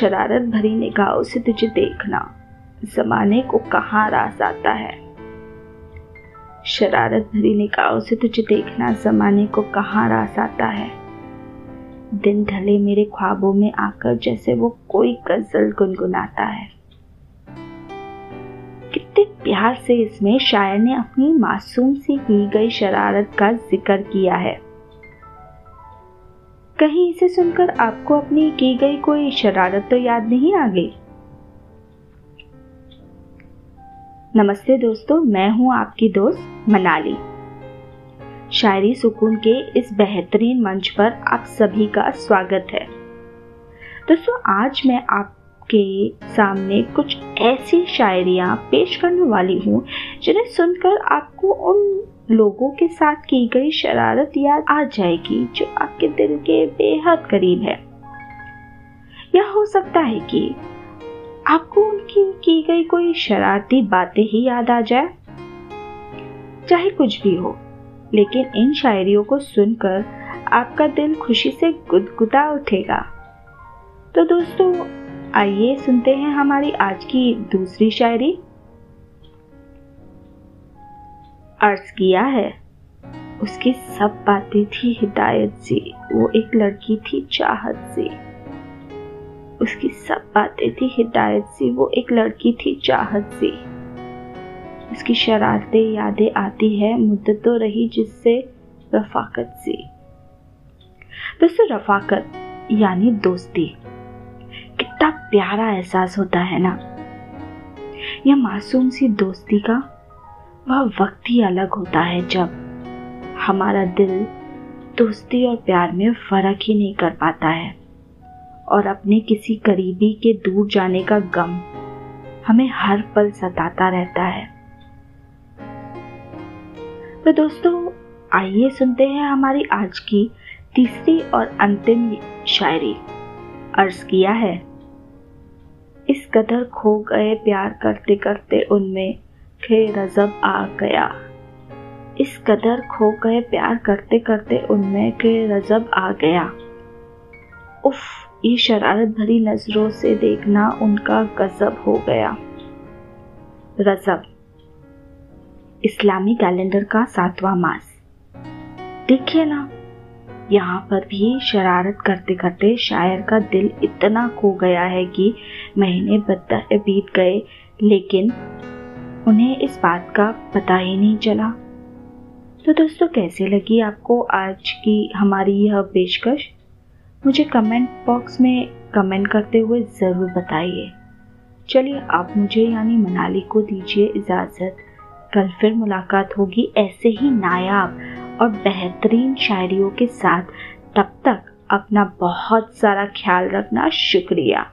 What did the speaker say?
शरारत भरी निगाहों से तुझे देखना। जमाने को कहाँ रास आता है? शरारत भरी निगाहों से तुझे देखना जमाने को कहाँ रास आता है? दिन ढले मेरे ख्वाबों में आकर जैसे वो कोई गज़ल गुनगुनाता है। कितने प्यार से इसमें शायर ने अपनी मासूम सी की गई शरारत का ज़िक्र किया है। कहीं इसे सुनकर आपको अपनी की गई कोई शरारत तो याद नहीं आ गई? नमस्ते दोस्तों, मैं हूँ आपकी दोस्त मनाली। शायरी सुकून के इस बेहतरीन मंच पर आप सभी का स्वागत है। दोस्तों, आज मैं आपके सामने कुछ ऐसी शायरियाँ पेश करने वाली हूँ, जिन्हें सुनकर आपको उन लोगों के साथ की गई शरारत याद आ जाएगी, जो आपके दिल के बेहद करीब है। या हो सकता है कि आपको उनकी की गई कोई शरारती बातें ही याद आ जाए, चाहे कुछ भी हो, लेकिन इन शायरियों को सुनकर आपका दिल खुशी से गुदगुदा उठेगा। तो दोस्तों, आइए सुनते हैं हमारी आज की दूसरी शायरी। अर्ज़ किया है। उसकी सब बातें थी हिदायत से। वो एक लड़की थी चाहत से। उसकी सब बातें थी हिदायत से। वो एक लड़की थी चाहत से। उसकी शरारतें, यादें आती है, मुद्दत तो रही जिससे रफाकत से। दोस्तों, रफाकत यानी दोस्ती। कितना प्यारा एहसास होता है ना? यह मासूम सी दोस्ती का वह वक्त ही अलग होता है जब हमारा दिल दोस्ती और प्यार में फ़र्क ही नहीं कर पाता है और अपने किसी करीबी के दूर जाने का गम हमें हर पल सताता रहता है। तो दोस्तों, आइए सुनते हैं हमारी आज की तीसरी और अंतिम शायरी। अर्ज़ किया है, इस कदर खो गए प्यार करते करते उनमें खे रजब आ गया। इस कदर खो गए प्यार करते करते उनमें खे रजब आ गया। उफ, ये शरारत भरी नज़रों से देखना उनका गजब हो गया। रजब, इस्लामी कैलेंडर का सातवां मास। देखिए ना, यहाँ पर भी शरारत करते करते शायर का दिल इतना खो गया है कि महीने बीत गए, लेकिन उन्हें इस बात का पता ही नहीं चला। तो दोस्तों, कैसे लगी आपको आज की हमारी यह पेशकश? मुझे कमेंट बॉक्स में कमेंट करते हुए ज़रूर बताइए। चलिए, आप मुझे यानी मनाली को दीजिए इजाज़त। कल फिर मुलाकात होगी ऐसे ही नायाब और बेहतरीन शायरियों के साथ। तब तक अपना बहुत सारा ख्याल रखना, शुक्रिया।